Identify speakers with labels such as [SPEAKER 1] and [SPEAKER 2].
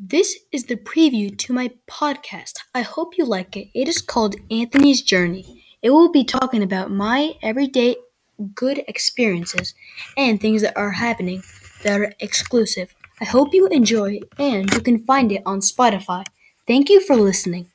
[SPEAKER 1] This is the preview to my podcast. I hope you like it. It is called Anthony's Journey. It will be talking about my everyday good experiences and things that are happening that are exclusive. I hope you enjoy and you can find it on Spotify. Thank you for listening.